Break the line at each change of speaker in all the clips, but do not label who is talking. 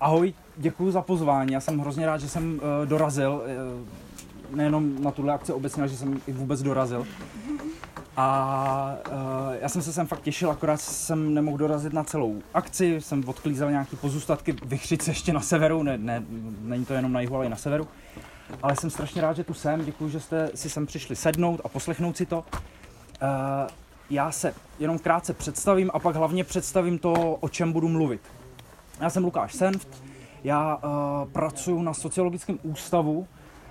ahoj, děkuji za pozvání. Já jsem hrozně rád, že jsem uh, dorazil. Uh, nejenom na tuhle akci obecně, ale že jsem i vůbec dorazil. A uh, já jsem se sem fakt těšil, akorát jsem nemohl dorazit na celou akci, jsem odklízel nějaký pozůstatky vychřice ještě na severu, ne, ne, není to jenom na jihu, ale i na severu. Ale jsem strašně rád, že tu jsem, děkuji, že jste si sem přišli sednout a poslechnout si to. Uh, já se jenom krátce představím a pak hlavně představím to, o čem budu mluvit. Já jsem Lukáš Senft, já uh, pracuji na sociologickém ústavu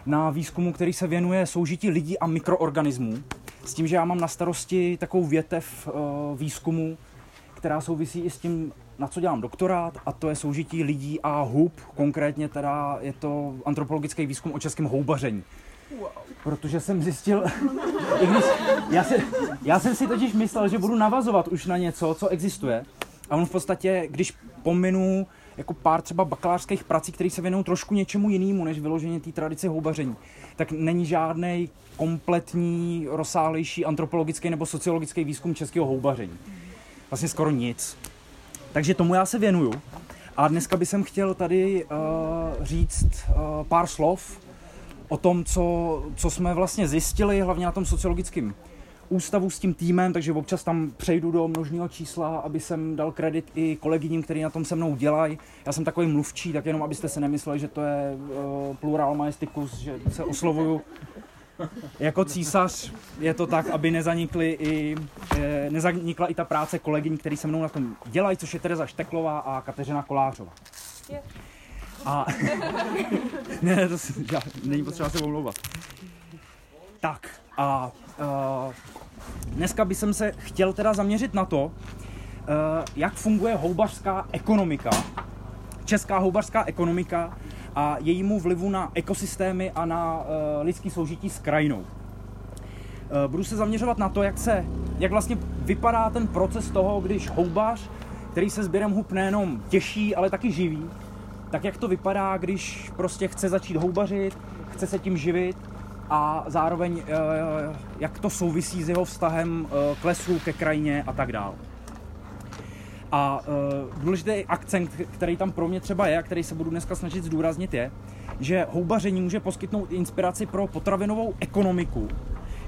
na výzkumu, který se věnuje soužití lidí a mikroorganismů. S tím, že já mám na starosti takovou větev uh, výzkumu, která souvisí i s tím, na co dělám doktorát, a to je soužití lidí a hub. Konkrétně teda je to antropologický výzkum o českém houbaření. Protože jsem zjistil, já, se, já jsem si totiž myslel, že budu navazovat už na něco, co existuje. A on v podstatě, když pominu jako pár třeba bakalářských prací, které se věnují trošku něčemu jinému, než vyloženě té tradici houbaření, tak není žádný kompletní, rozsáhlejší antropologický nebo sociologický výzkum českého houbaření. Vlastně skoro nic. Takže tomu já se věnuju. A dneska bych chtěl tady uh, říct uh, pár slov o tom, co, co jsme vlastně zjistili, hlavně na tom sociologickém ústavu s tím týmem, takže občas tam přejdu do množného čísla, aby jsem dal kredit i kolegyním, kteří na tom se mnou dělají. Já jsem takový mluvčí, tak jenom abyste se nemysleli, že to je uh, plural majesticus, že se oslovuju jako císař. Je to tak, aby nezanikly i, eh, nezanikla i ta práce kolegyň, který se mnou na tom dělají, což je Tereza Šteklová a Kateřina Kolářová. A ne, to si, já, není potřeba se omlouvat. Tak a uh, dneska bych se chtěl teda zaměřit na to, uh, jak funguje houbařská ekonomika, česká houbařská ekonomika a jejímu vlivu na ekosystémy a na uh, lidský soužití s krajinou. Uh, budu se zaměřovat na to, jak, se, jak vlastně vypadá ten proces toho, když houbař, který se sběrem hub nejenom těší, ale taky živí, tak jak to vypadá, když prostě chce začít houbařit, chce se tím živit a zároveň eh, jak to souvisí s jeho vztahem eh, k lesu, ke krajině a tak dále. A uh, důležitý akcent, který tam pro mě třeba je, a který se budu dneska snažit zdůraznit, je, že houbaření může poskytnout inspiraci pro potravinovou ekonomiku,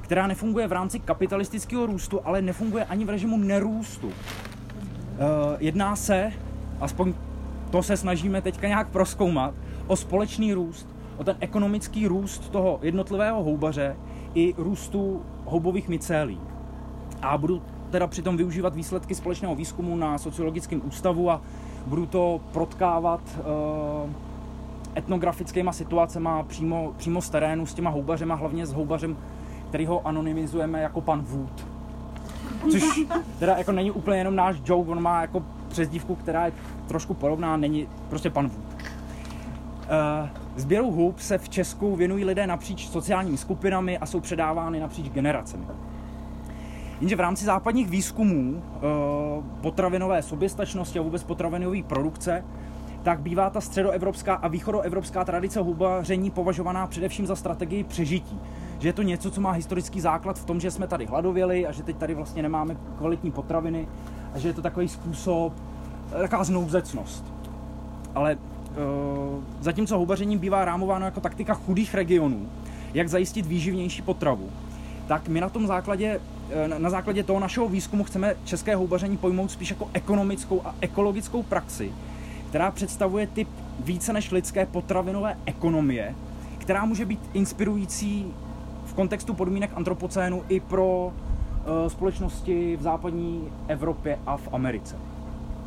která nefunguje v rámci kapitalistického růstu, ale nefunguje ani v režimu nerůstu. Jedná se, aspoň to se snažíme teďka nějak proskoumat, o společný růst, o ten ekonomický růst toho jednotlivého houbaře i růstu houbových mycélí. A budu teda přitom využívat výsledky společného výzkumu na sociologickém ústavu a budu to protkávat uh, etnografickýma situacemi přímo, přímo z terénu s těma houbařema, hlavně s houbařem, který ho anonymizujeme jako pan Wood. Což teda jako není úplně jenom náš joke, on má jako přezdívku, která je trošku podobná, není prostě pan Wood. Uh, Sběru hub se v Česku věnují lidé napříč sociálními skupinami a jsou předávány napříč generacemi. Jenže v rámci západních výzkumů eh, potravinové soběstačnosti a vůbec potravinové produkce, tak bývá ta středoevropská a východoevropská tradice hubaření považovaná především za strategii přežití. Že je to něco, co má historický základ v tom, že jsme tady hladověli a že teď tady vlastně nemáme kvalitní potraviny a že je to takový způsob, eh, taková znouzecnost. Ale zatímco hubařením bývá rámováno jako taktika chudých regionů, jak zajistit výživnější potravu, tak my na tom základě, eh, na základě toho našeho výzkumu chceme české houbaření pojmout spíš jako ekonomickou a ekologickou praxi, která představuje typ více než lidské potravinové ekonomie, která může být inspirující v kontextu podmínek antropocénu i pro uh, společnosti v západní Evropě a v Americe.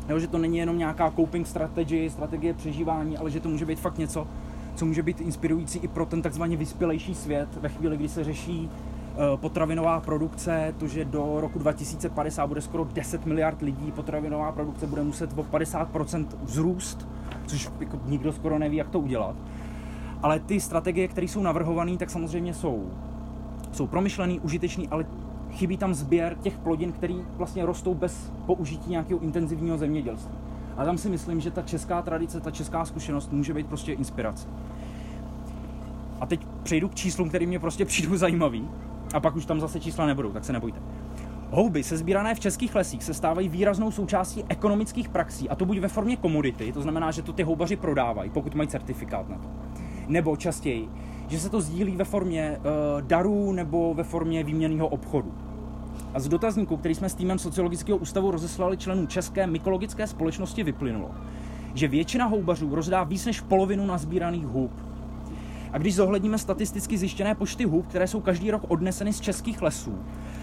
Jo, že to není jenom nějaká coping strategie, strategie přežívání, ale že to může být fakt něco, co může být inspirující i pro ten takzvaně vyspělejší svět ve chvíli, kdy se řeší Eh, potravinová produkce, to, že do roku 2050 bude skoro 10 miliard lidí, potravinová produkce bude muset o 50% vzrůst, což jako nikdo skoro neví, jak to udělat. Ale ty strategie, které jsou navrhované, tak samozřejmě jsou, jsou promyšlený, užitečný, ale chybí tam sběr těch plodin, které vlastně rostou bez použití nějakého intenzivního zemědělství. A tam si myslím, že ta česká tradice, ta česká zkušenost může být prostě inspirace. A teď přejdu k číslům, které mě prostě přijdou zajímavý a pak už tam zase čísla nebudou, tak se nebojte. Houby sezbírané v českých lesích se stávají výraznou součástí ekonomických praxí, a to buď ve formě komodity, to znamená, že to ty houbaři prodávají, pokud mají certifikát na to, nebo častěji, že se to sdílí ve formě uh, darů nebo ve formě výměnného obchodu. A z dotazníku, který jsme s týmem Sociologického ústavu rozeslali členům České mykologické společnosti, vyplynulo, že většina houbařů rozdá víc než polovinu nazbíraných hub. A když zohledníme statisticky zjištěné počty hub, které jsou každý rok odneseny z českých lesů,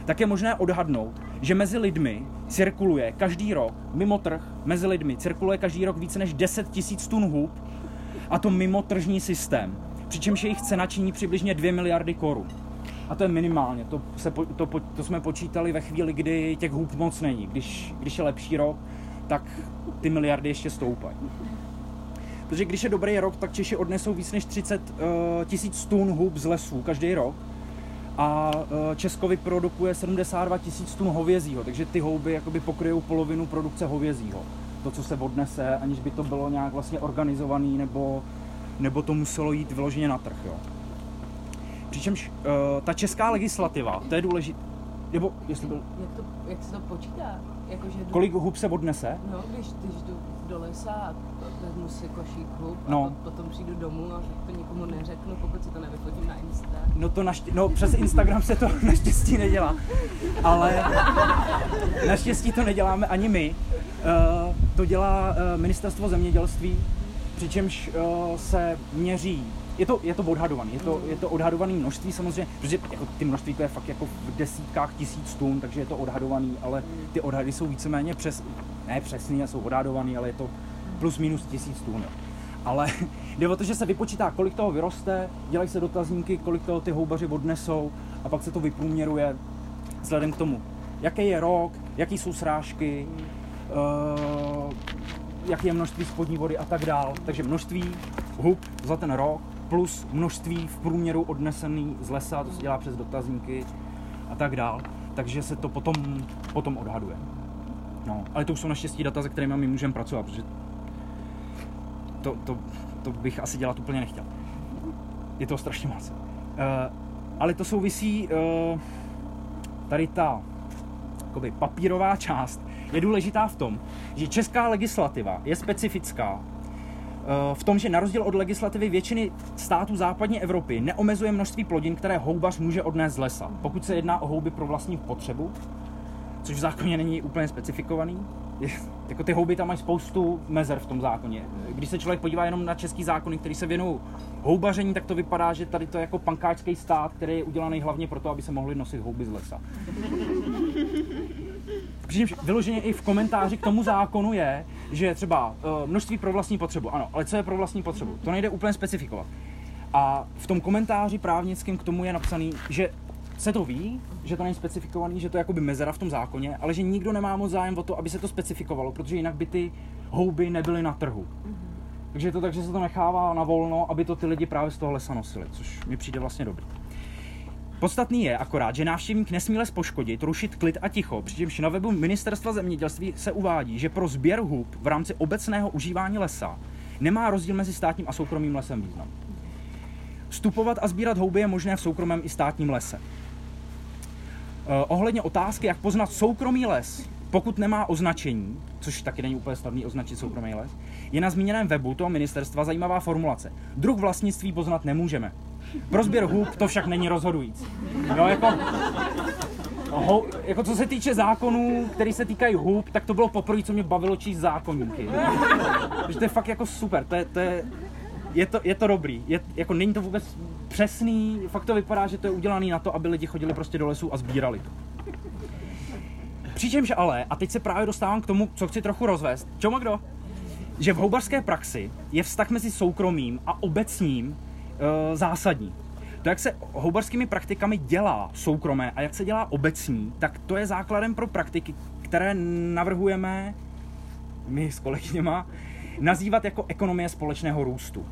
tak je možné odhadnout, že mezi lidmi cirkuluje každý rok, mimo trh, mezi lidmi cirkuluje každý rok více než 10 tisíc tun hub, a to mimo tržní systém. Přičemž jejich cena činí přibližně 2 miliardy korun. A to je minimálně, to, se, to, to jsme počítali ve chvíli, kdy těch hub moc není. Když, když je lepší rok, tak ty miliardy ještě stoupají. Protože když je dobrý rok, tak Češi odnesou víc než 30 uh, eh, tisíc tun hub z lesů každý rok a uh, Česko vyprodukuje 72 tisíc tun hovězího, takže ty houby jakoby pokryjou polovinu produkce hovězího. To, co se odnese, aniž by to bylo nějak vlastně organizovaný nebo, nebo to muselo jít vyloženě na trh. Jo. Přičemž uh, ta česká legislativa, to je důležité, nebo jestli byl...
Jak, to, jak se to počítá? Jako, že
jdu... Kolik hub se odnese?
No, když, když jdu do lesa a vezmu si košík hub
no.
a potom přijdu domů a to nikomu neřeknu, pokud si to nevyfotím na Insta.
No to naštěstí, no přes Instagram se to naštěstí nedělá, ale naštěstí to neděláme ani my. Uh, to dělá uh, ministerstvo zemědělství, přičemž uh, se měří je to, je to odhadovaný, je to, je to odhadovaný množství samozřejmě, protože jako ty množství to je fakt jako v desítkách tisíc tun, takže je to odhadovaný, ale ty odhady jsou víceméně přes, ne přesný, jsou odhadovaný, ale je to plus minus tisíc tun. Ale jde o to, že se vypočítá, kolik toho vyroste, dělají se dotazníky, kolik toho ty houbaři odnesou a pak se to vyprůměruje vzhledem k tomu, jaký je rok, jaký jsou srážky, uh, je množství spodní vody a tak dál. Takže množství hub za ten rok plus množství v průměru odnesený z lesa, to se dělá přes dotazníky a tak dál. Takže se to potom, potom odhaduje. No, ale to už jsou naštěstí data, se kterými my můžeme pracovat, protože to, to, to bych asi dělat úplně nechtěl. Je to strašně moc. Uh, ale to souvisí, uh, tady ta jakoby, papírová část je důležitá v tom, že česká legislativa je specifická v tom, že na rozdíl od legislativy většiny států západní Evropy neomezuje množství plodin, které houbař může odnést z lesa, pokud se jedná o houby pro vlastní potřebu, což v zákoně není úplně specifikovaný. Jako ty houby tam mají spoustu mezer v tom zákoně. Když se člověk podívá jenom na český zákony, který se věnují houbaření, tak to vypadá, že tady to je jako pankáčský stát, který je udělaný hlavně proto, aby se mohli nosit houby z lesa. Přičemž vyloženě i v komentáři k tomu zákonu je, že třeba uh, množství pro vlastní potřebu. Ano, ale co je pro vlastní potřebu? To nejde úplně specifikovat. A v tom komentáři právnickým k tomu je napsaný, že se to ví, že to není specifikovaný, že to je jakoby mezera v tom zákoně, ale že nikdo nemá moc zájem o to, aby se to specifikovalo, protože jinak by ty houby nebyly na trhu. Mm-hmm. Takže je to tak, že se to nechává na volno, aby to ty lidi právě z toho lesa nosili, což mi přijde vlastně dobrý. Podstatný je akorát, že návštěvník nesmí les poškodit, rušit klid a ticho, přičemž na webu Ministerstva zemědělství se uvádí, že pro sběr hub v rámci obecného užívání lesa nemá rozdíl mezi státním a soukromým lesem význam. Vstupovat a sbírat houby je možné v soukromém i státním lese. Eh, ohledně otázky, jak poznat soukromý les, pokud nemá označení, což taky není úplně snadný označit soukromý les, je na zmíněném webu toho ministerstva zajímavá formulace. Druh vlastnictví poznat nemůžeme. Pro sběr hub to však není rozhodující. Jo, jako, ho, jako co se týče zákonů, který se týkají hub, tak to bylo poprvé, co mě bavilo číst zákonníky. Takže to je fakt jako super, to je, to je, je to, je to dobrý, je, jako není to vůbec přesný, fakt to vypadá, že to je udělané na to, aby lidi chodili prostě do lesů a sbírali to. Přičemž ale, a teď se právě dostávám k tomu, co chci trochu rozvést. Čau, kdo? Že v houbařské praxi je vztah mezi soukromým a obecním zásadní. To, jak se houbarskými praktikami dělá soukromé a jak se dělá obecní, tak to je základem pro praktiky, které navrhujeme my s kolegyněma nazývat jako ekonomie společného růstu.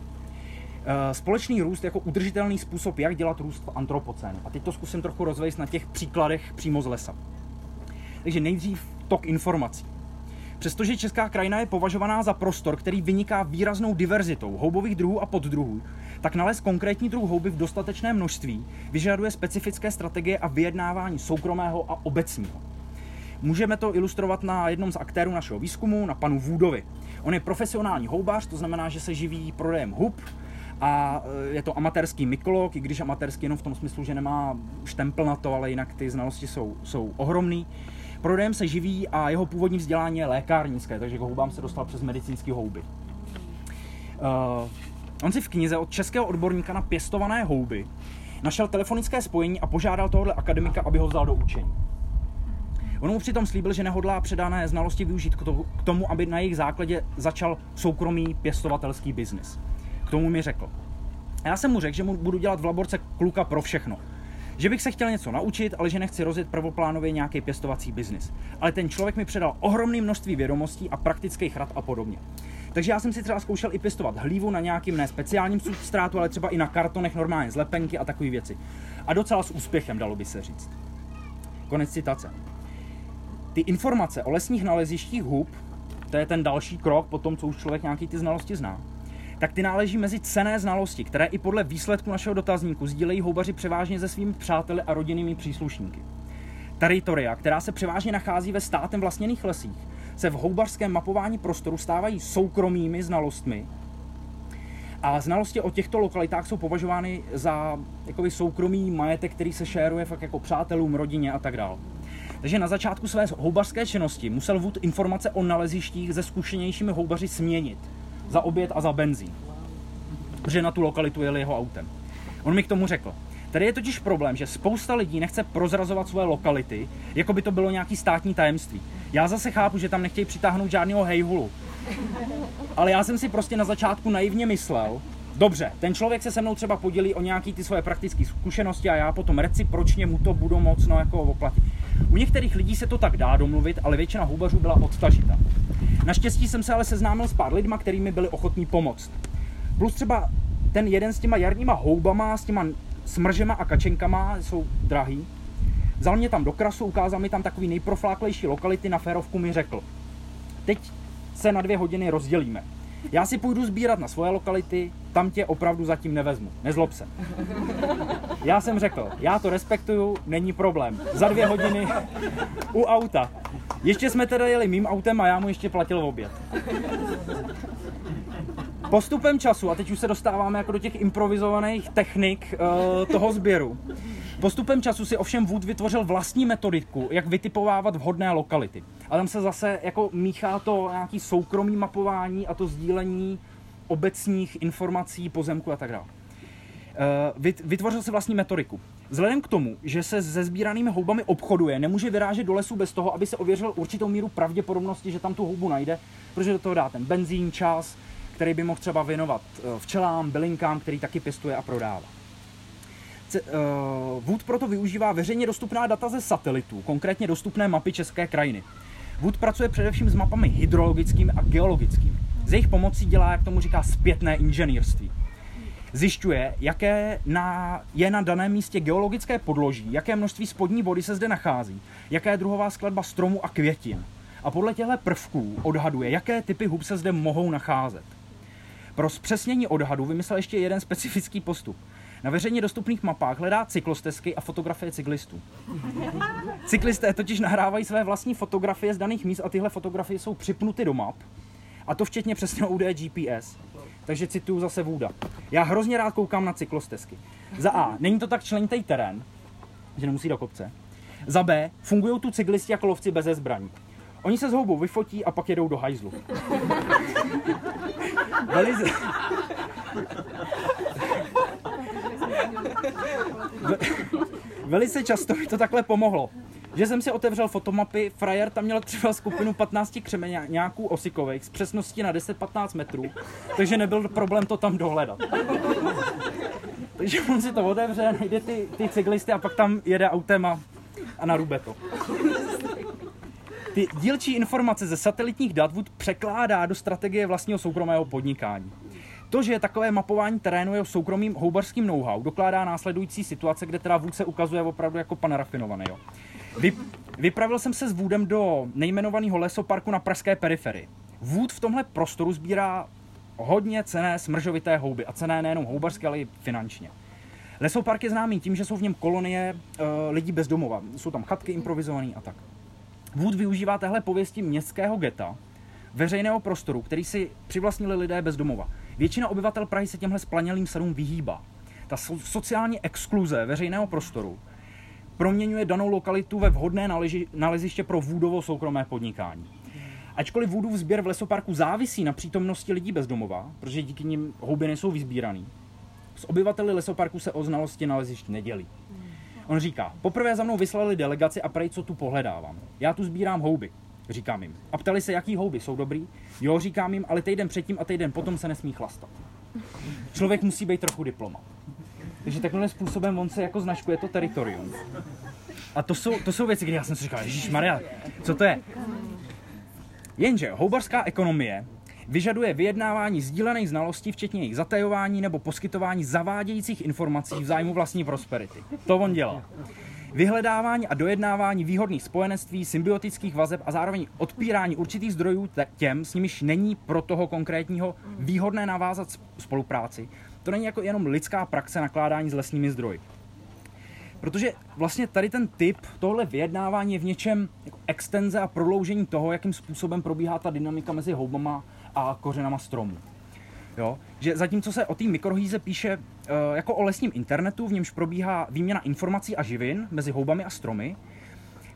E, společný růst jako udržitelný způsob, jak dělat růst v antropocénu. A teď to zkusím trochu rozvést na těch příkladech přímo z lesa. Takže nejdřív tok informací. Přestože česká krajina je považovaná za prostor, který vyniká výraznou diverzitou houbových druhů a poddruhů, tak nalez konkrétní druh houby v dostatečné množství vyžaduje specifické strategie a vyjednávání soukromého a obecního. Můžeme to ilustrovat na jednom z aktérů našeho výzkumu, na panu Woodovi. On je profesionální houbař, to znamená, že se živí prodejem hub a e, je to amatérský mykolog, i když amatérský jenom v tom smyslu, že nemá štempel na to, ale jinak ty znalosti jsou, jsou ohromný. Prodejem se živí a jeho původní vzdělání je lékárnické, takže k houbám se dostal přes medicínské houby. Uh, on si v knize od českého odborníka na pěstované houby našel telefonické spojení a požádal tohohle akademika, aby ho vzal do učení. On mu přitom slíbil, že nehodlá předané znalosti využít k tomu, aby na jejich základě začal soukromý pěstovatelský biznis. K tomu mi řekl. A já jsem mu řekl, že mu budu dělat v laborce kluka pro všechno. Že bych se chtěl něco naučit, ale že nechci rozjet prvoplánově nějaký pěstovací biznis. Ale ten člověk mi předal ohromné množství vědomostí a praktických rad a podobně. Takže já jsem si třeba zkoušel i pěstovat hlívu na nějakým ne speciálním substrátu, ale třeba i na kartonech normálně z lepenky a takové věci. A docela s úspěchem, dalo by se říct. Konec citace. Ty informace o lesních nalezištích hub, to je ten další krok po tom, co už člověk nějaký ty znalosti zná, tak ty náleží mezi cené znalosti, které i podle výsledku našeho dotazníku sdílejí houbaři převážně se svými přáteli a rodinnými příslušníky. Teritoria, která se převážně nachází ve státem vlastněných lesích, se v houbařském mapování prostoru stávají soukromými znalostmi a znalosti o těchto lokalitách jsou považovány za jakoby soukromý majetek, který se šéruje fakt jako přátelům, rodině a tak dále. Takže na začátku své houbařské činnosti musel Wood informace o nalezištích se zkušenějšími houbaři směnit za oběd a za benzín, protože na tu lokalitu jeli jeho autem. On mi k tomu řekl, Tady je totiž problém, že spousta lidí nechce prozrazovat svoje lokality, jako by to bylo nějaký státní tajemství. Já zase chápu, že tam nechtějí přitáhnout žádného hejhulu. Ale já jsem si prostě na začátku naivně myslel, dobře, ten člověk se se mnou třeba podělí o nějaký ty svoje praktické zkušenosti a já potom recipročně mu to budu moc no, jako oplatit. U některých lidí se to tak dá domluvit, ale většina houbařů byla odtažita. Naštěstí jsem se ale seznámil s pár lidma, kterými byli ochotní pomoct. Plus třeba ten jeden s těma jarníma houbama, s těma smržema a kačenkama, jsou drahý. Vzal mě tam do krasu, ukázal mi tam takový nejprofláklejší lokality na férovku mi řekl. Teď se na dvě hodiny rozdělíme. Já si půjdu sbírat na svoje lokality, tam tě opravdu zatím nevezmu. Nezlob se. Já jsem řekl, já to respektuju, není problém. Za dvě hodiny u auta. Ještě jsme teda jeli mým autem a já mu ještě platil oběd. Postupem času, a teď už se dostáváme jako do těch improvizovaných technik uh, toho sběru, Postupem času si ovšem Wood vytvořil vlastní metodiku, jak vytipovávat vhodné lokality. A tam se zase jako míchá to nějaký soukromý mapování a to sdílení obecních informací, pozemku a tak dále. Uh, vytvořil si vlastní metodiku. Vzhledem k tomu, že se se sbíranými houbami obchoduje, nemůže vyrážet do lesu bez toho, aby se ověřil určitou míru pravděpodobnosti, že tam tu houbu najde, protože do toho dá ten benzín, čas, který by mohl třeba věnovat eh, včelám, bylinkám, který taky pěstuje a prodává. Uh, Wood proto využívá veřejně dostupná data ze satelitů, konkrétně dostupné mapy české krajiny. Wood pracuje především s mapami hydrologickými a geologickými. Z jejich pomocí dělá, jak tomu říká, zpětné inženýrství. Zjišťuje, jaké na, je na daném místě geologické podloží, jaké množství spodní vody se zde nachází, jaká je druhová skladba stromů a květin. A podle těchto prvků odhaduje, jaké typy hub se zde mohou nacházet. Pro zpřesnění odhadu vymyslel ještě jeden specifický postup. Na veřejně dostupných mapách hledá cyklostezky a fotografie cyklistů. Cyklisté totiž nahrávají své vlastní fotografie z daných míst a tyhle fotografie jsou připnuty do map. A to včetně přesně údaje GPS. Takže cituju zase Vůda. Já hrozně rád koukám na cyklostezky. Za A. Není to tak členitý terén, že nemusí do kopce. Za B. Fungují tu cyklisti jako lovci bez zbraní. Oni se s houbou vyfotí a pak jedou do hajzlu. Velice... Velice často mi to takhle pomohlo. Že jsem si otevřel fotomapy, frajer tam měl třeba skupinu 15 křemeňáků osikových s přesností na 10-15 metrů, takže nebyl problém to tam dohledat. takže on si to otevře, najde ty, ty cyklisty a pak tam jede autem a, narube to. Ty dílčí informace ze satelitních dat Wood překládá do strategie vlastního soukromého podnikání. To, že takové mapování terénu je soukromým houbařským know-how, dokládá následující situace, kde teda Wood se ukazuje opravdu jako pan rafinovaný. Jo. Vy, vypravil jsem se s Woodem do nejmenovaného lesoparku na pražské periferii. Wood v tomhle prostoru sbírá hodně cené smržovité houby a cené nejenom houbařské, ale i finančně. Lesopark je známý tím, že jsou v něm kolonie uh, lidí bez domova. Jsou tam chatky improvizované a tak. Wood využívá téhle pověsti městského geta, veřejného prostoru, který si přivlastnili lidé bez domova. Většina obyvatel Prahy se těmhle splanělým sadům vyhýbá. Ta so- sociální exkluze veřejného prostoru proměňuje danou lokalitu ve vhodné naleži- naleziště pro Woodovo soukromé podnikání. Ačkoliv Woodův sběr v lesoparku závisí na přítomnosti lidí bez domova, protože díky nim houby nejsou vyzbíraný, s obyvateli lesoparku se o znalosti nalezišť nedělí. On říká, poprvé za mnou vyslali delegaci a prej, co tu pohledávám. Já tu sbírám houby, říkám jim. A ptali se, jaký houby jsou dobrý? Jo, říkám jim, ale týden předtím a týden potom se nesmí chlastat. Člověk musí být trochu diplomat. Takže takovým způsobem on se jako značkuje to teritorium. A to jsou, to jsou věci, kdy já jsem si říkal, Ježíš Maria, co to je? Jenže houbařská ekonomie vyžaduje vyjednávání sdílených znalostí, včetně jejich zatajování nebo poskytování zavádějících informací v zájmu vlastní prosperity. To on dělá. Vyhledávání a dojednávání výhodných spojenectví, symbiotických vazeb a zároveň odpírání určitých zdrojů těm, s nimiž není pro toho konkrétního výhodné navázat sp- spolupráci. To není jako jenom lidská praxe nakládání s lesními zdroji. Protože vlastně tady ten typ, tohle vyjednávání je v něčem jako extenze a prodloužení toho, jakým způsobem probíhá ta dynamika mezi houbama a kořenama stromů. Jo? Že zatímco se o té mikrohýze píše uh, jako o lesním internetu, v němž probíhá výměna informací a živin mezi houbami a stromy,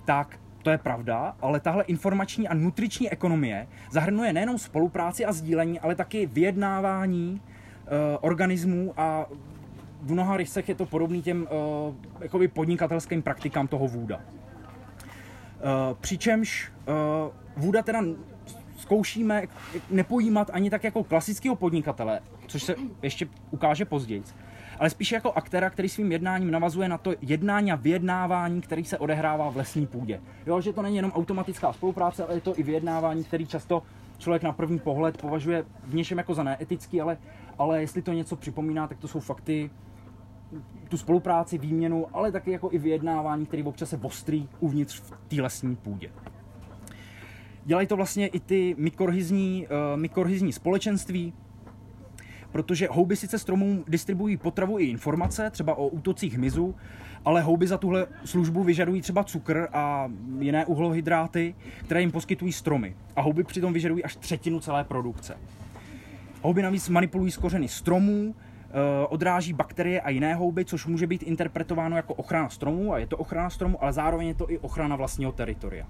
tak to je pravda, ale tahle informační a nutriční ekonomie zahrnuje nejenom spolupráci a sdílení, ale taky vyjednávání uh, organismů a v mnoha rysech je to podobný těm uh, jakoby podnikatelským praktikám toho vůda. Uh, přičemž uh, vůda teda zkoušíme nepojímat ani tak jako klasického podnikatele, což se ještě ukáže později, ale spíše jako aktéra, který svým jednáním navazuje na to jednání a vyjednávání, který se odehrává v lesní půdě. Jo, že to není jenom automatická spolupráce, ale je to i vyjednávání, který často člověk na první pohled považuje v něčem jako za neetický, ale, ale jestli to něco připomíná, tak to jsou fakty, tu spolupráci, výměnu, ale taky jako i vyjednávání, který občas se ostrý uvnitř v té lesní půdě. Dělají to vlastně i ty mikorhizní, uh, mikorhizní společenství, protože houby sice stromům distribuují potravu i informace, třeba o útocích hmyzu, ale houby za tuhle službu vyžadují třeba cukr a jiné uhlohydráty, které jim poskytují stromy. A houby přitom vyžadují až třetinu celé produkce. Houby navíc manipulují z kořeny stromů, eh, odráží bakterie a jiné houby, což může být interpretováno jako ochrana stromů, a je to ochrana stromů, ale zároveň je to i ochrana vlastního teritoria.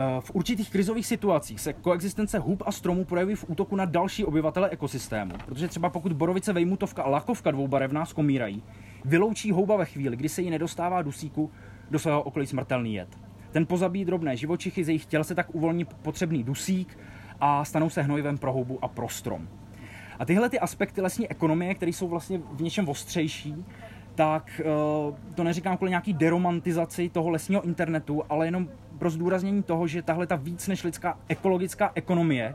Eh, V určitých krizových situacích se koexistence hub a stromů projeví v útoku na další obyvatele ekosystému, protože třeba pokud borovice, vejmutovka a lakovka dvoubarevná skomírají, vyloučí houba ve chvíli, kdy se jí nedostává dusíku do svého okolí smrtelný jed. Ten pozabíjí drobné živočichy, z jejich těl se tak uvolní potřebný dusík a stanou se hnojivem pro houbu a pro strom. A tyhle ty aspekty lesní ekonomie, které jsou vlastně v něčem ostřejší, tak uh, to neříkám kvůli nějaký deromantizaci toho lesního internetu, ale jenom pro zdůraznění toho, že tahle ta víc než lidská ekologická ekonomie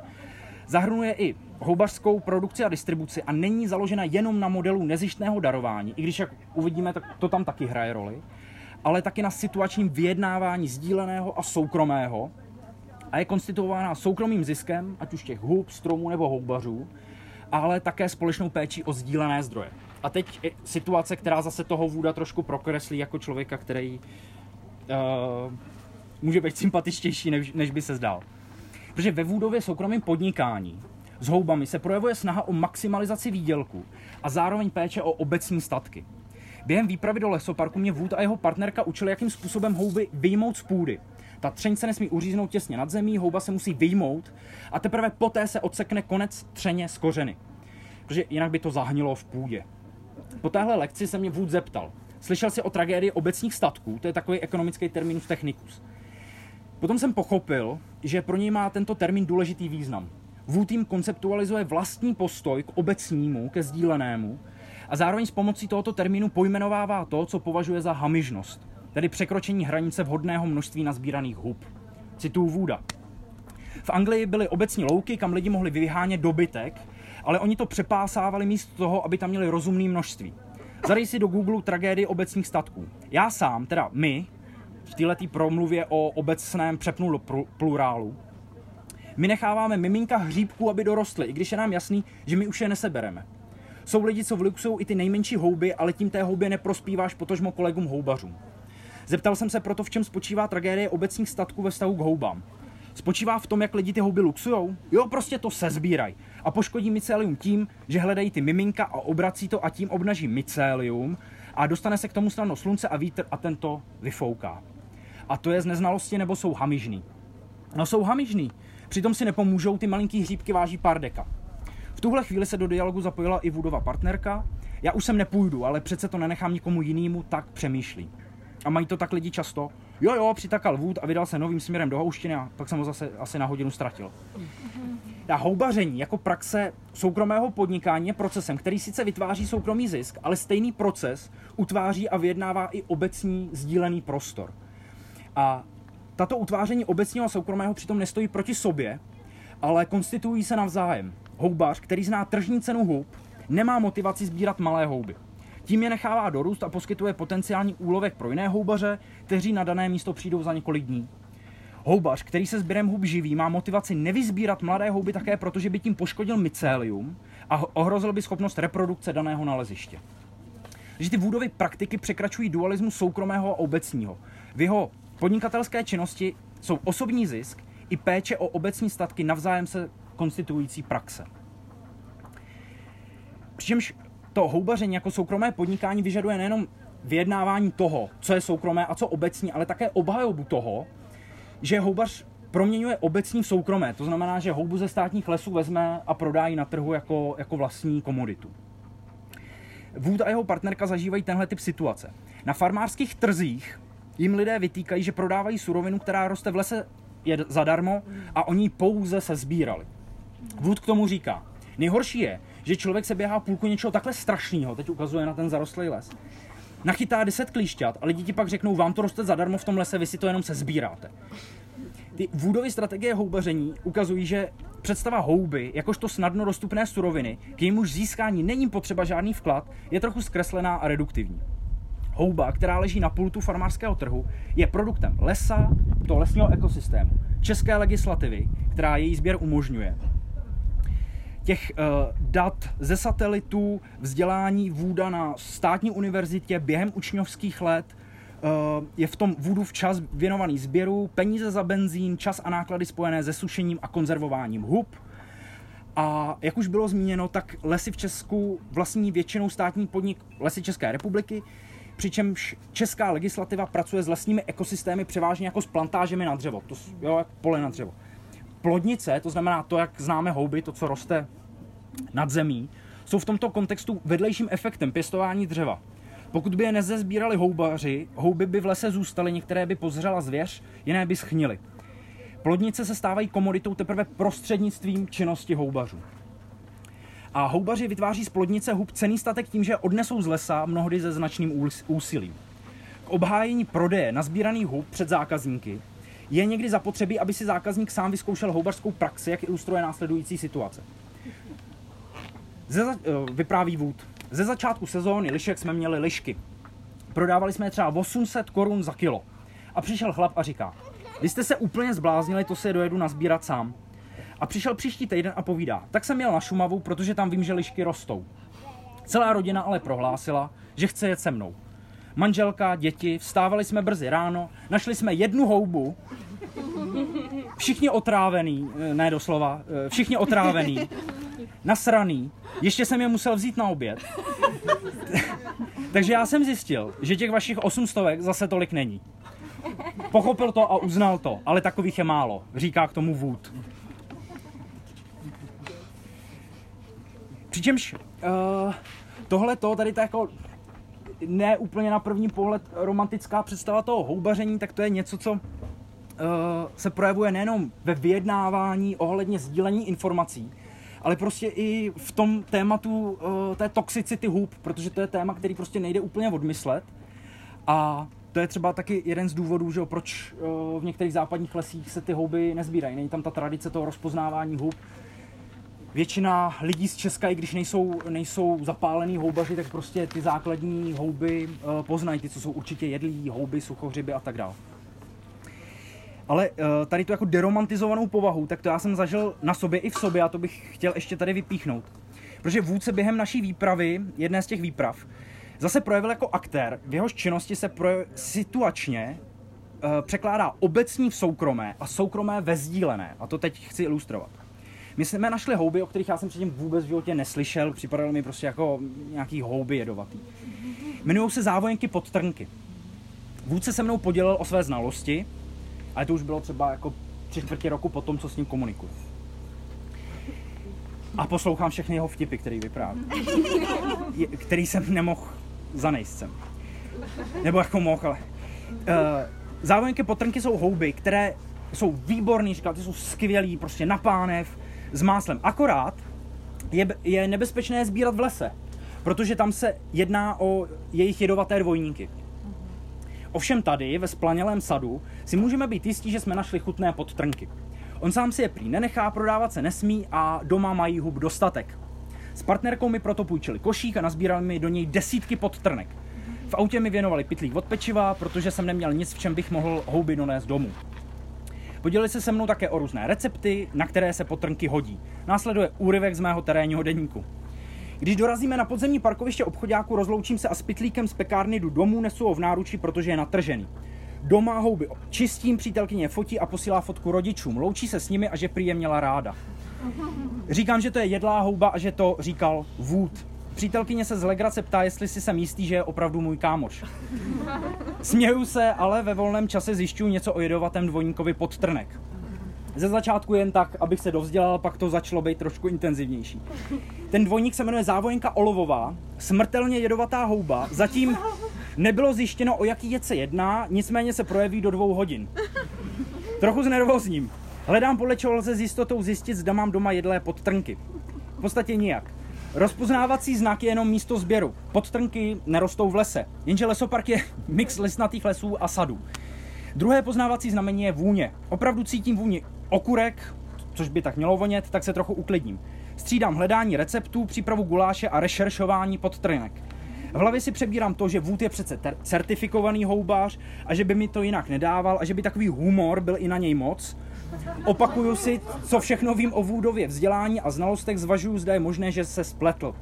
zahrnuje i houbařskou produkci a distribuci a není založena jenom na modelu nezištného darování, i když jak uvidíme, tak to tam taky hraje roli, ale taky na situačním vyjednávání sdíleného a soukromého a je konstituována soukromým ziskem, ať už těch hub, stromů nebo houbařů, ale také společnou péčí o sdílené zdroje. A teď situace, která zase toho Vůda trošku prokreslí jako člověka, který uh, může být sympatičtější, než, než by se zdál. Protože ve Vůdově soukromém podnikání s houbami se projevuje snaha o maximalizaci výdělku a zároveň péče o obecní statky. Během výpravy do lesoparku mě Wood a jeho partnerka učili, jakým způsobem houby vyjmout z půdy. Ta třeň se nesmí uříznout těsně nad zemí, houba se musí vyjmout a teprve poté se odsekne konec třeně z kořeny. Protože jinak by to zahnilo v půdě. Po téhle lekci se mě Wood zeptal. Slyšel jsi o tragédii obecních statků? To je takový ekonomický terminus technicus. Potom jsem pochopil, že pro něj má tento termín důležitý význam. Wood jim konceptualizuje vlastní postoj k obecnímu, ke sdílenému a zároveň s pomocí tohoto termínu pojmenovává to, co považuje za hamižnost, tedy překročení hranice vhodného množství nazbíraných hub. Cituju Wooda. V Anglii byly obecní louky, kam lidi mohli vyhánět dobytek, ale oni to přepásávali místo toho, aby tam měli rozumné množství. Zadej si do Google tragédii obecních statků. Já sám, teda my, v této promluvě o obecném přepnu plurálu, my necháváme miminka hříbků, aby dorostly, i když je nám jasný, že my už je nesebereme. Jsou lidi, co vluxují i ty nejmenší houby, ale tím té houbě neprospíváš potožmo kolegům houbařům. Zeptal jsem se proto, v čem spočívá tragédie obecních statků ve vztahu k houbám. Spočívá v tom, jak lidi ty houby luxujou? Jo, prostě to se sbíraj. A poškodí mycelium tím, že hledají ty miminka a obrací to a tím obnaží mycelium a dostane se k tomu snadno slunce a vítr a tento vyfouká. A to je z neznalosti nebo jsou hamižný. No jsou hamižný. Přitom si nepomůžou, ty malinký hříbky váží pár deka. V tuhle chvíli se do dialogu zapojila i Woodova partnerka. Já už sem nepůjdu, ale přece to nenechám nikomu jinému, tak přemýšlí. A mají to tak lidi často. Jo, jo, přitakal Wood a vydal se novým směrem do houštiny a tak jsem ho zase asi na hodinu ztratil. A houbaření jako praxe soukromého podnikání je procesem, který sice vytváří soukromý zisk, ale stejný proces utváří a vyjednává i obecní sdílený prostor. A tato utváření obecního a soukromého přitom nestojí proti sobě, ale konstituují se navzájem. Houbař, který zná tržní cenu hub, nemá motivaci sbírat malé houby. Tím je nechává dorůst a poskytuje potenciální úlovek pro jiné houbaře, kteří na dané místo přijdou za několik dní. Houbař, který se sběrem hub živí, má motivaci nevyzbírat mladé houby také, protože by tím poškodil mycelium a ohrozil by schopnost reprodukce daného naleziště. Takže ty vůdovy praktiky překračují dualismus soukromého a obecního. V jeho podnikatelské činnosti jsou osobní zisk i péče o obecní statky navzájem se konstituující praxe. Přičemž to houbaření jako soukromé podnikání vyžaduje nejenom vyjednávání toho, co je soukromé a co obecní, ale také obhajobu toho, že houbař proměňuje obecní v soukromé. To znamená, že houbu ze státních lesů vezme a prodá ji na trhu jako, jako vlastní komoditu. Wood a jeho partnerka zažívají tenhle typ situace. Na farmářských trzích jim lidé vytýkají, že prodávají surovinu, která roste v lese je zadarmo a oni pouze se sbírali. Wood k tomu říká, nejhorší je, že člověk se běhá půlku něčeho takhle strašného, teď ukazuje na ten zarostlý les, nachytá 10 klíšťat a lidi ti pak řeknou, vám to roste zadarmo v tom lese, vy si to jenom se sbíráte. Ty Woodovy strategie houbaření ukazují, že představa houby, jakožto snadno dostupné suroviny, k jemuž získání není potřeba žádný vklad, je trochu zkreslená a reduktivní. Houba, která leží na pultu farmářského trhu, je produktem lesa, toho lesního ekosystému, české legislativy, která její sběr umožňuje, těch uh, dat ze satelitů, vzdělání vůda na státní univerzitě během učňovských let, uh, je v tom vůdu včas věnovaný sběru, peníze za benzín, čas a náklady spojené se sušením a konzervováním hub. A jak už bylo zmíněno, tak lesy v Česku vlastní většinou státní podnik Lesy České republiky, přičemž česká legislativa pracuje s lesními ekosystémy převážně jako s plantážemi na dřevo, to, jo, jak pole na dřevo plodnice, to znamená to, jak známe houby, to, co roste nad zemí, jsou v tomto kontextu vedlejším efektem pěstování dřeva. Pokud by je nezezbírali houbaři, houby by v lese zůstaly, některé by pozřela zvěř, jiné by schnily. Plodnice se stávají komoditou teprve prostřednictvím činnosti houbařů. A houbaři vytváří z plodnice hub cený statek tím, že odnesou z lesa mnohdy se značným úsilím. K obhájení prodeje nazbíraných hub před zákazníky je někdy zapotřebí, aby si zákazník sám vyzkoušel houbařskou praxi, jak ilustruje následující situace. Ze, eh, vypráví Wood. Ze začátku sezóny lišek jsme měli lišky. Prodávali jsme je třeba 800 korun za kilo. A přišel chlap a říká, vy jste se úplně zbláznili, to se dojedu nazbírat sám. A přišel příští týden a povídá, tak jsem měl na Šumavu, protože tam vím, že lišky rostou. Celá rodina ale prohlásila, že chce jet se mnou. Manželka, děti, vstávali jsme brzy ráno, našli jsme jednu houbu, všichni otrávený, eh, ne doslova, eh, všichni otrávený, nasraný, ještě jsem je musel vzít na oběd. Takže já jsem zjistil, že těch vašich 800 zase tolik není. Pochopil to a uznal to, ale takových je málo, říká k tomu Wood. Přičemž uh, tohle to, tady to jako ne úplně na první pohled romantická představa toho houbaření, tak to je něco, co uh, se projevuje nejenom ve vyjednávání ohledně sdílení informací, ale prostě i v tom tématu uh, té toxicity hub, protože to je téma, který prostě nejde úplně odmyslet. A to je třeba taky jeden z důvodů, že proč uh, v některých západních lesích se ty houby nezbírají. Není tam ta tradice toho rozpoznávání hub, většina lidí z Česka, i když nejsou, nejsou zapálený houbaři, tak prostě ty základní houby uh, poznají, ty, co jsou určitě jedlí, houby, suchořiby a tak dále. Ale uh, tady tu jako deromantizovanou povahu, tak to já jsem zažil na sobě i v sobě a to bych chtěl ještě tady vypíchnout. Protože vůdce během naší výpravy, jedné z těch výprav, zase projevil jako aktér, v jehož činnosti se projev, situačně uh, překládá obecní v soukromé a soukromé ve sdílené. A to teď chci ilustrovat. My jsme našli houby, o kterých já jsem předtím vůbec v životě neslyšel, připadaly mi prostě jako nějaký houby jedovatý. Jmenují se závojenky podtrnky. Vůdce se mnou podělil o své znalosti, ale to už bylo třeba jako tři čtvrtě roku po tom, co s ním komunikuju. A poslouchám všechny jeho vtipy, který vypráví. Který jsem nemohl zanejst sem. Nebo jako mohl, ale... Uh, závojenky potrnky jsou houby, které jsou výborný, říkal, ty jsou skvělý, prostě na pánev, s máslem. Akorát je, je nebezpečné sbírat v lese, protože tam se jedná o jejich jedovaté dvojníky. Ovšem tady, ve splanělém sadu, si můžeme být jistí, že jsme našli chutné podtrnky. On sám si je prý nenechá, prodávat se nesmí a doma mají hub dostatek. S partnerkou mi proto půjčili košík a nazbírali mi do něj desítky podtrnek. V autě mi věnovali pytlík od pečiva, protože jsem neměl nic, v čem bych mohl houby donést domů. Podělili se se mnou také o různé recepty, na které se potrnky hodí. Následuje úryvek z mého terénního deníku. Když dorazíme na podzemní parkoviště obchodáku, rozloučím se a s pytlíkem z pekárny jdu domů, nesu ho v náručí, protože je natržený. Doma houby čistím, přítelkyně fotí a posílá fotku rodičům. Loučí se s nimi a že prý je měla ráda. Říkám, že to je jedlá houba a že to říkal Wood. Přítelkyně se z legrace ptá, jestli si jsem jistý, že je opravdu můj kámoš. Směju se, ale ve volném čase zjišťuju něco o jedovatém dvojníkovi podtrnek. Ze začátku jen tak, abych se dovzdělal, pak to začalo být trošku intenzivnější. Ten dvojník se jmenuje závojenka olovová, smrtelně jedovatá houba. Zatím nebylo zjištěno, o jaký jed se jedná, nicméně se projeví do dvou hodin. Trochu znervózním. Hledám podle čeho lze s jistotou zjistit, zda mám doma jedlé podtrnky. V podstatě nijak. Rozpoznávací znak je jenom místo sběru. Podtrnky nerostou v lese, jenže lesopark je mix lesnatých lesů a sadů. Druhé poznávací znamení je vůně. Opravdu cítím vůni okurek, což by tak mělo vonět, tak se trochu uklidním. Střídám hledání receptů, přípravu guláše a rešeršování podtrnek. V hlavě si přebírám to, že Wood je přece certifikovaný houbář a že by mi to jinak nedával a že by takový humor byl i na něj moc. Opakuju si, co všechno vím o Woodově vzdělání a znalostech, zvažuju, zda je možné, že se spletl.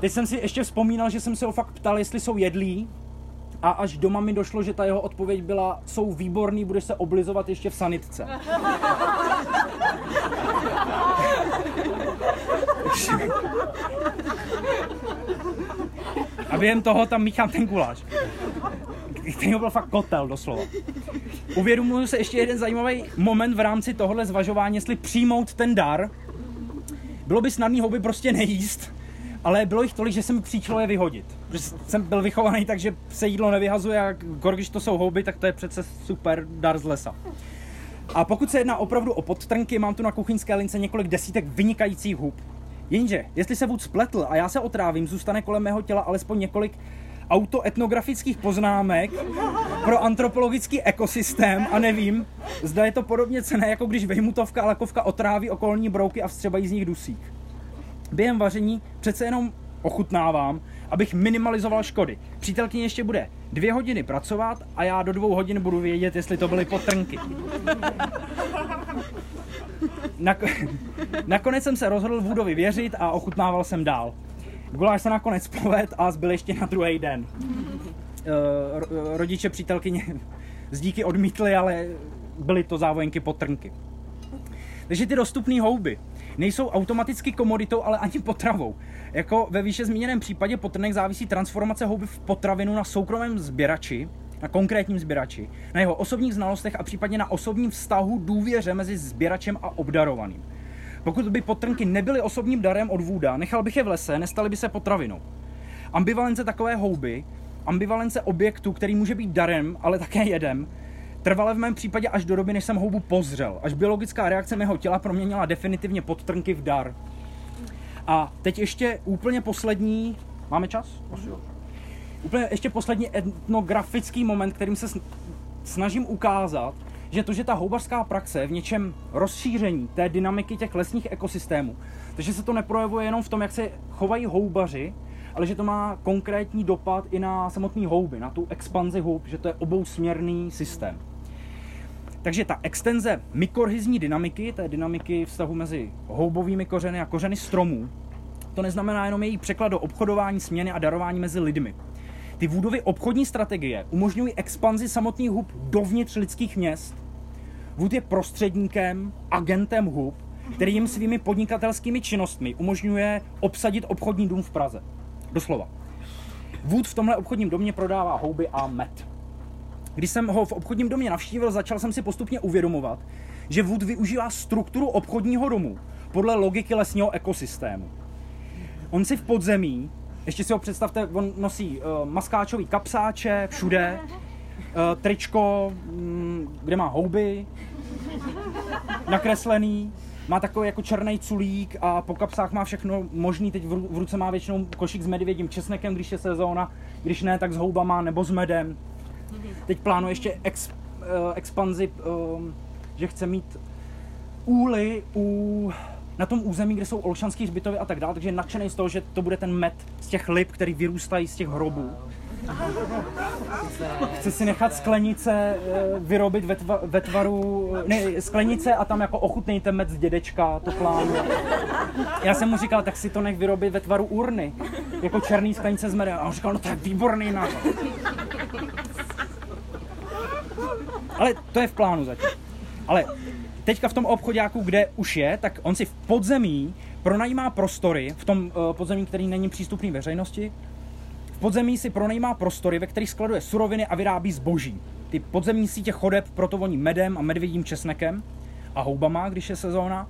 Teď jsem si ještě vzpomínal, že jsem se ho fakt ptal, jestli jsou jedlí, a až doma mi došlo, že ta jeho odpověď byla, jsou výborný, budeš se oblizovat ještě v sanitce. A během toho tam míchám ten guláš. Který byl fakt kotel, doslova. Uvědomuji se ještě jeden zajímavý moment v rámci tohohle zvažování, jestli přijmout ten dar. Bylo by snadný houby prostě nejíst, ale bylo jich tolik, že se mi příčilo je vyhodit. Protože jsem byl vychovaný tak, že se jídlo nevyhazuje a když to jsou houby, tak to je přece super dar z lesa. A pokud se jedná opravdu o podtrnky, mám tu na kuchyňské lince několik desítek vynikajících hub. Jenže, jestli se vůd spletl a já se otrávím, zůstane kolem mého těla alespoň několik autoetnografických poznámek pro antropologický ekosystém a nevím, zda je to podobně cené, jako když vejmutovka a lakovka otráví okolní brouky a vstřebají z nich dusík. Během vaření přece jenom ochutnávám, abych minimalizoval škody. Přítelkyně ještě bude dvě hodiny pracovat a já do dvou hodin budu vědět, jestli to byly potrnky. Nak- nakonec jsem se rozhodl Woodovi věřit a ochutnával jsem dál. Guláš se nakonec poved a zbyl ještě na druhý den. Eh, ro- rodiče přítelkyně z díky odmítli, ale byly to závojenky potrnky. Takže ty dostupné houby nejsou automaticky komoditou, ale ani potravou. Jako ve výše zmíněném případě potrnek závisí transformace houby v potravinu na soukromém sběrači, na konkrétním sběrači, na jeho osobních znalostech a případně na osobním vztahu důvěře mezi sběračem a obdarovaným. Pokud by potrnky nebyly osobním darem od Vůda, nechal bych je v lese, nestaly by se potravinou. Ambivalence takové houby, ambivalence objektu, který může být darem, ale také jedem, trvala v mém případě až do doby, než jsem houbu pozřel, až biologická reakce mého těla proměnila definitivně podtrnky v dar. A teď ještě úplně poslední, máme čas? Asi jo. Úplně ještě poslední etnografický moment, kterým se sn- snažím ukázat, že to, že ta houbařská praxe je v něčem rozšíření té dynamiky těch lesních ekosystémů, takže se to neprojevuje jenom v tom, jak se chovají houbaři, ale že to má konkrétní dopad i na samotný houby, na tu expanzi houb, že to je obousměrný systém. Takže ta extenze mykorhizní dynamiky, té dynamiky vztahu mezi houbovými kořeny a kořeny stromů, to neznamená jenom její překlad do obchodování, směny a darování mezi lidmi. Ty Woodovy obchodní strategie umožňují expanzi samotných hub dovnitř lidských měst. Wood je prostředníkem, agentem hub, který jim svými podnikatelskými činnostmi umožňuje obsadit obchodní dům v Praze. Doslova. Wood v tomhle obchodním domě prodává houby a med. Když jsem ho v obchodním domě navštívil, začal jsem si postupně uvědomovat, že Wood využívá strukturu obchodního domu podle logiky lesního ekosystému. On si v podzemí, ještě si ho představte, on nosí uh, maskáčový kapsáče všude, uh, tričko, mm, kde má houby, nakreslený, má takový jako černý culík a po kapsách má všechno možný. Teď v, ru- v ruce má většinou košík s medvědím česnekem, když je sezóna, když ne, tak s houbama nebo s medem. Teď plánuje ještě ex, uh, expanzi, uh, že chce mít úly u, na tom území, kde jsou olšanský hřbitovy a tak dále, takže je nadšený z toho, že to bude ten med z těch lip, který vyrůstají z těch hrobů. Chce si nechat sklenice eh, vyrobit ve, tva, ve tvaru, ne, sklenice a tam jako ochutnejte med z dědečka, to plánuje. Já jsem mu říkal, tak si to nech vyrobit ve tvaru urny, jako černý sklenice z medem. A on říkal, no to je výborný nápad. Ale to je v plánu zatím. Ale teďka v tom obchodáku, kde už je, tak on si v podzemí pronajímá prostory, v tom uh, podzemí, který není přístupný veřejnosti, v podzemí si pronajímá prostory, ve kterých skladuje suroviny a vyrábí zboží. Ty podzemní sítě chodeb proto voní medem a medvědím česnekem a houbama, když je sezóna.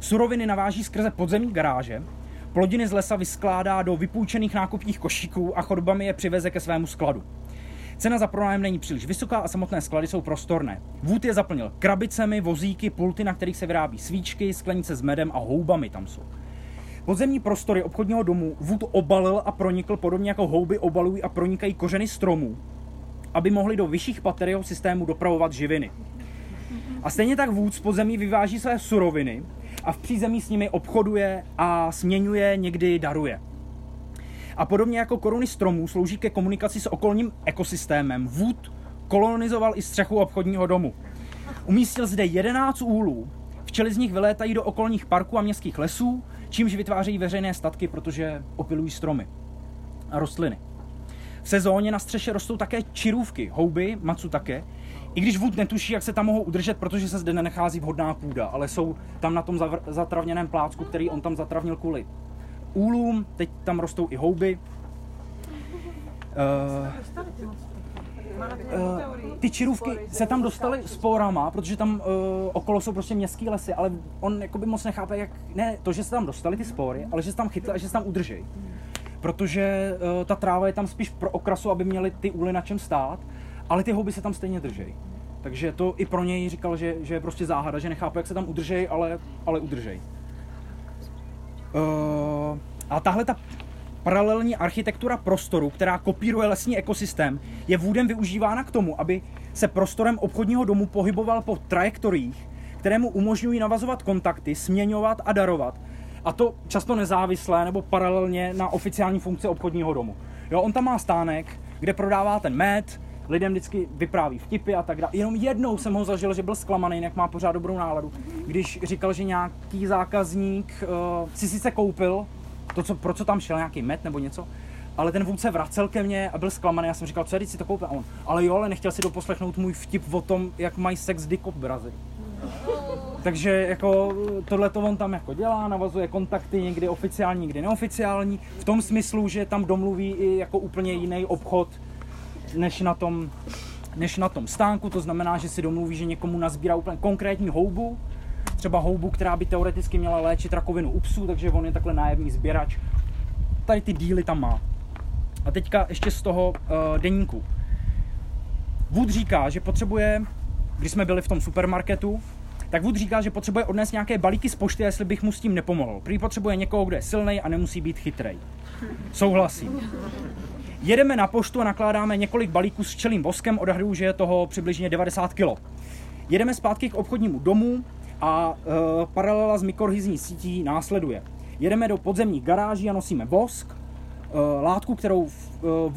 Suroviny naváží skrze podzemní garáže, plodiny z lesa vyskládá do vypůjčených nákupních košíků a chodbami je přiveze ke svému skladu. Cena za pronájem není příliš vysoká a samotné sklady jsou prostorné. Vůd je zaplnil krabicemi, vozíky, pulty, na kterých se vyrábí svíčky, sklenice s medem a houbami tam jsou. Podzemní prostory obchodního domu Wood obalil a pronikl podobně jako houby obalují a pronikají kořeny stromů, aby mohli do vyšších pater jeho systému dopravovat živiny. A stejně tak Wood z podzemí vyváží své suroviny a v přízemí s nimi obchoduje a směňuje, někdy daruje. A podobně jako koruny stromů slouží ke komunikaci s okolním ekosystémem, Wood kolonizoval i střechu obchodního domu. Umístil zde 11 úlů, včely z nich vylétají do okolních parků a městských lesů, čímž vytvářejí veřejné statky, protože opilují stromy a rostliny. V sezóně na střeše rostou také čirůvky, houby, macu také, i když vůd netuší, jak se tam mohou udržet, protože se zde nenechází vhodná půda, ale jsou tam na tom zatravněném plácku, který on tam zatravnil kvůli úlům, teď tam rostou i houby. Uh, ty čirůvky se tam dostaly sporama, protože tam uh, okolo jsou prostě městský lesy, ale on jakoby moc nechápe, jak, ne to, že se tam dostaly ty spory, ale že se tam chytly a že se tam udrží. Protože uh, ta tráva je tam spíš pro okrasu, aby měly ty úly na čem stát, ale ty houby se tam stejně drží. Takže to i pro něj říkal, že, že je prostě záhada, že nechápe, jak se tam udržej, ale, ale udržej. Uh, a tahle ta paralelní architektura prostoru, která kopíruje lesní ekosystém, je vůdem využívána k tomu, aby se prostorem obchodního domu pohyboval po trajektoriích, které mu umožňují navazovat kontakty, směňovat a darovat. A to často nezávisle nebo paralelně na oficiální funkci obchodního domu. Jo, on tam má stánek, kde prodává ten med, lidem vždycky vypráví vtipy a tak dále. Jenom jednou jsem ho zažil, že byl zklamaný, jak má pořád dobrou náladu, když říkal, že nějaký zákazník uh, si sice koupil to, co, pro co tam šel, nějaký met nebo něco, ale ten vůdce vracel ke mně a byl zklamaný. Já jsem říkal, co je, si to koupil? A on, ale jo, ale nechtěl si doposlechnout můj vtip o tom, jak mají sex dick obrazy. Takže jako tohle to on tam jako dělá, navazuje kontakty, někdy oficiální, někdy neoficiální, v tom smyslu, že tam domluví i jako úplně jiný obchod, než na tom, než na tom stánku, to znamená, že si domluví, že někomu nazbírá úplně konkrétní houbu, třeba houbu, která by teoreticky měla léčit rakovinu u psů, takže on je takhle nájemní sběrač. Tady ty díly tam má. A teďka ještě z toho uh, deníku. Wood říká, že potřebuje, když jsme byli v tom supermarketu, tak Wood říká, že potřebuje odnést nějaké balíky z pošty, jestli bych mu s tím nepomohl. Prý potřebuje někoho, kdo je silný a nemusí být chytrej. Souhlasím. Jedeme na poštu a nakládáme několik balíků s včelým voskem, odhaduju, že je toho přibližně 90 kg. Jedeme zpátky k obchodnímu domu a e, paralela s mikrohizní sítí následuje. Jedeme do podzemních garáží a nosíme vosk, e, látku, kterou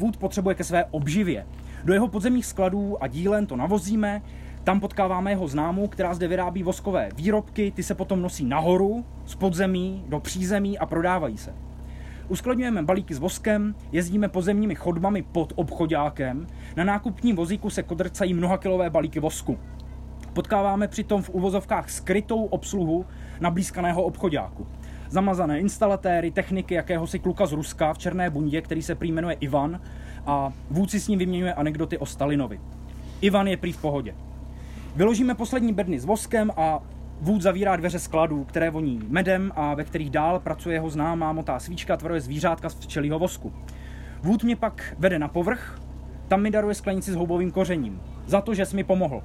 e, potřebuje ke své obživě. Do jeho podzemních skladů a dílen to navozíme, tam potkáváme jeho známou, která zde vyrábí voskové výrobky, ty se potom nosí nahoru z podzemí do přízemí a prodávají se. Uskladňujeme balíky s voskem, jezdíme pozemními chodbami pod obchodákem, na nákupním vozíku se kodrcají mnohakilové balíky vosku. Potkáváme přitom v uvozovkách skrytou obsluhu na blízkaného obchodáku. Zamazané instalatéry, techniky jakéhosi kluka z Ruska v černé bundě, který se prý jmenuje Ivan a vůdci s ním vyměňuje anekdoty o Stalinovi. Ivan je prý v pohodě. Vyložíme poslední bedny s voskem a Vůd zavírá dveře skladů, které voní medem a ve kterých dál pracuje jeho známá motá svíčka tvaruje zvířátka z včelího vosku. Vůd mě pak vede na povrch, tam mi daruje sklenici s houbovým kořením. Za to, že jsi mi pomohl.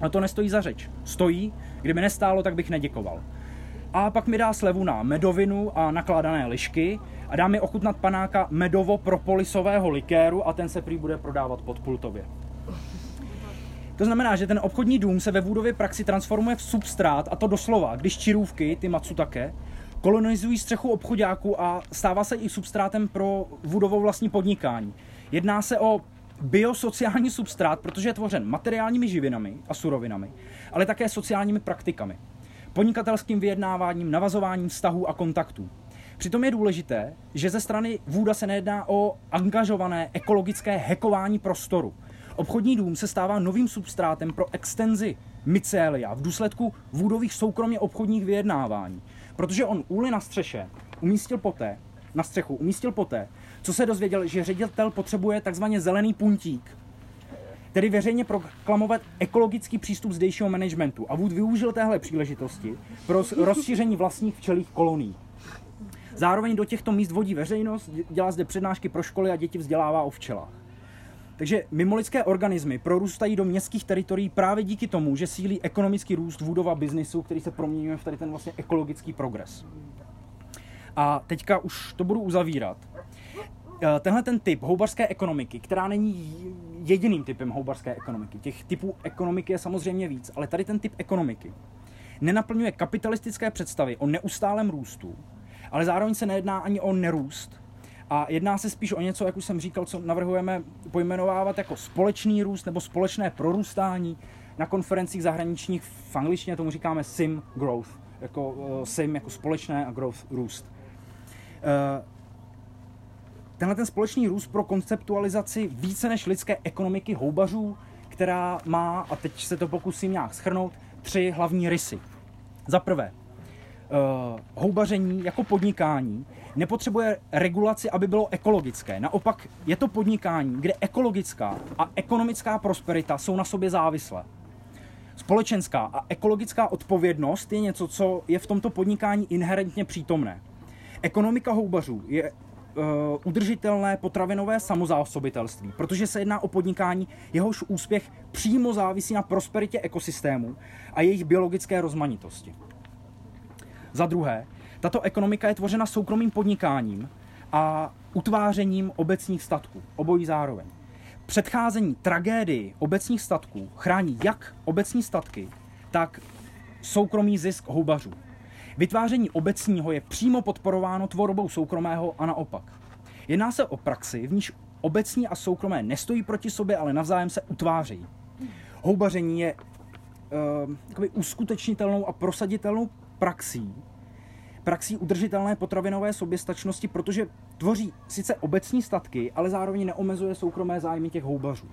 A to nestojí za řeč. Stojí, kdyby nestálo, tak bych neděkoval. A pak mi dá slevu na medovinu a nakládané lišky a dá mi ochutnat panáka medovo-propolisového likéru a ten se prý bude prodávat pod pultově. To znamená, že ten obchodní dům se ve Vůdově praxi transformuje v substrát, a to doslova, když čirůvky, ty také, kolonizují střechu obchodáků a stává se i substrátem pro Vůdovou vlastní podnikání. Jedná se o biosociální substrát, protože je tvořen materiálními živinami a surovinami, ale také sociálními praktikami, podnikatelským vyjednáváním, navazováním vztahů a kontaktů. Přitom je důležité, že ze strany Vůda se nejedná o angažované ekologické hekování prostoru. Obchodní dům se stává novým substrátem pro extenzi mycelia v důsledku vůdových soukromně obchodních vyjednávání. Protože on úly na střeše umístil poté, na střechu umístil poté, co se dozvěděl, že ředitel potřebuje takzvaně zelený puntík, tedy veřejně proklamovat ekologický přístup zdejšího managementu. A Wood využil téhle příležitosti pro rozšíření vlastních včelých kolonií. Zároveň do těchto míst vodí veřejnost, dělá zde přednášky pro školy a děti vzdělává o včelách. Takže mimolidské organismy prorůstají do městských teritorií právě díky tomu, že sílí ekonomický růst vůdova biznisu, který se proměňuje v tady ten vlastně ekologický progres. A teďka už to budu uzavírat. Eh, tenhle ten typ houbařské ekonomiky, která není jediným typem houbařské ekonomiky, těch typů ekonomiky je samozřejmě víc, ale tady ten typ ekonomiky nenaplňuje kapitalistické představy o neustálém růstu, ale zároveň se nejedná ani o nerůst, a jedná se spíš o něco, jak už jsem říkal, co navrhujeme pojmenovávat jako společný růst nebo společné prorůstání. Na konferencích zahraničních v angličtině tomu říkáme sim growth, jako uh, sim jako společné a growth růst. Uh, tenhle ten společný růst pro konceptualizaci více než lidské ekonomiky houbařů, která má, a teď se to pokusím nějak schrnout, tři hlavní rysy. Za prvé, houbaření jako podnikání nepotřebuje regulaci, aby bylo ekologické. Naopak je to podnikání, kde ekologická a ekonomická prosperita jsou na sobě závislé. Společenská a ekologická odpovědnost je něco, co je v tomto podnikání inherentně přítomné. Ekonomika houbařů je uh, udržitelné potravinové samozásobitelství, protože se jedná o podnikání, jehož úspěch přímo závisí na prosperitě ekosystému a jejich biologické rozmanitosti. Za druhé, tato ekonomika je tvořena soukromým podnikáním a utvářením obecních statků, obojí zároveň. Předcházení tragédii obecních statků chrání jak obecní statky, tak soukromý zisk houbařů. Vytváření obecního je přímo podporováno tvorbou soukromého a naopak. Jedná se o praxi, v níž obecní a soukromé nestojí proti sobě, ale navzájem se utvářejí. Houbaření je uh, uskutečnitelnou a prosaditelnou praxí, praxí udržitelné potravinové soběstačnosti, protože tvoří sice obecní statky, ale zároveň neomezuje soukromé zájmy těch houbařů.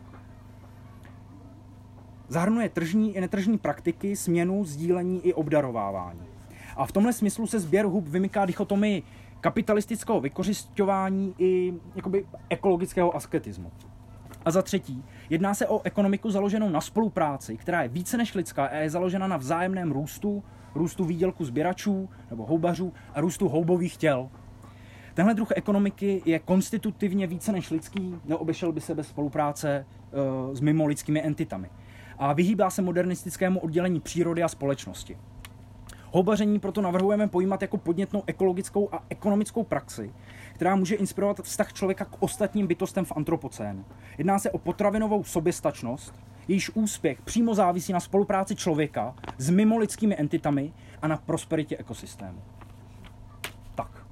Zahrnuje tržní i netržní praktiky, směnu, sdílení i obdarovávání. A v tomhle smyslu se sběr hub vymyká dichotomii kapitalistického vykořišťování i jakoby ekologického asketismu. A za třetí, jedná se o ekonomiku založenou na spolupráci, která je více než lidská a je založena na vzájemném růstu, růstu výdělku sběračů nebo houbařů a růstu houbových těl. Tenhle druh ekonomiky je konstitutivně více než lidský, neobešel by se bez spolupráce uh, s mimolidskými entitami. A vyhýbá se modernistickému oddělení přírody a společnosti. Houbaření proto navrhujeme pojímat jako podnětnou ekologickou a ekonomickou praxi, která může inspirovat vztah člověka k ostatním bytostem v antropocénu. Jedná se o potravinovou soběstačnost, jejíž úspěch přímo závisí na spolupráci člověka s mimolidskými entitami a na prosperitě ekosystému. Tak.